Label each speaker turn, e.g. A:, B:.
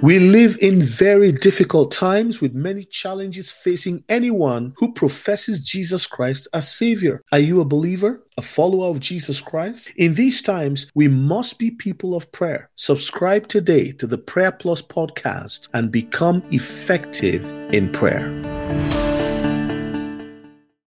A: We live in very difficult times with many challenges facing anyone who professes Jesus Christ as Savior. Are you a believer? A follower of Jesus Christ? In these times, we must be people of prayer. Subscribe today to the Prayer Plus podcast and become effective in prayer.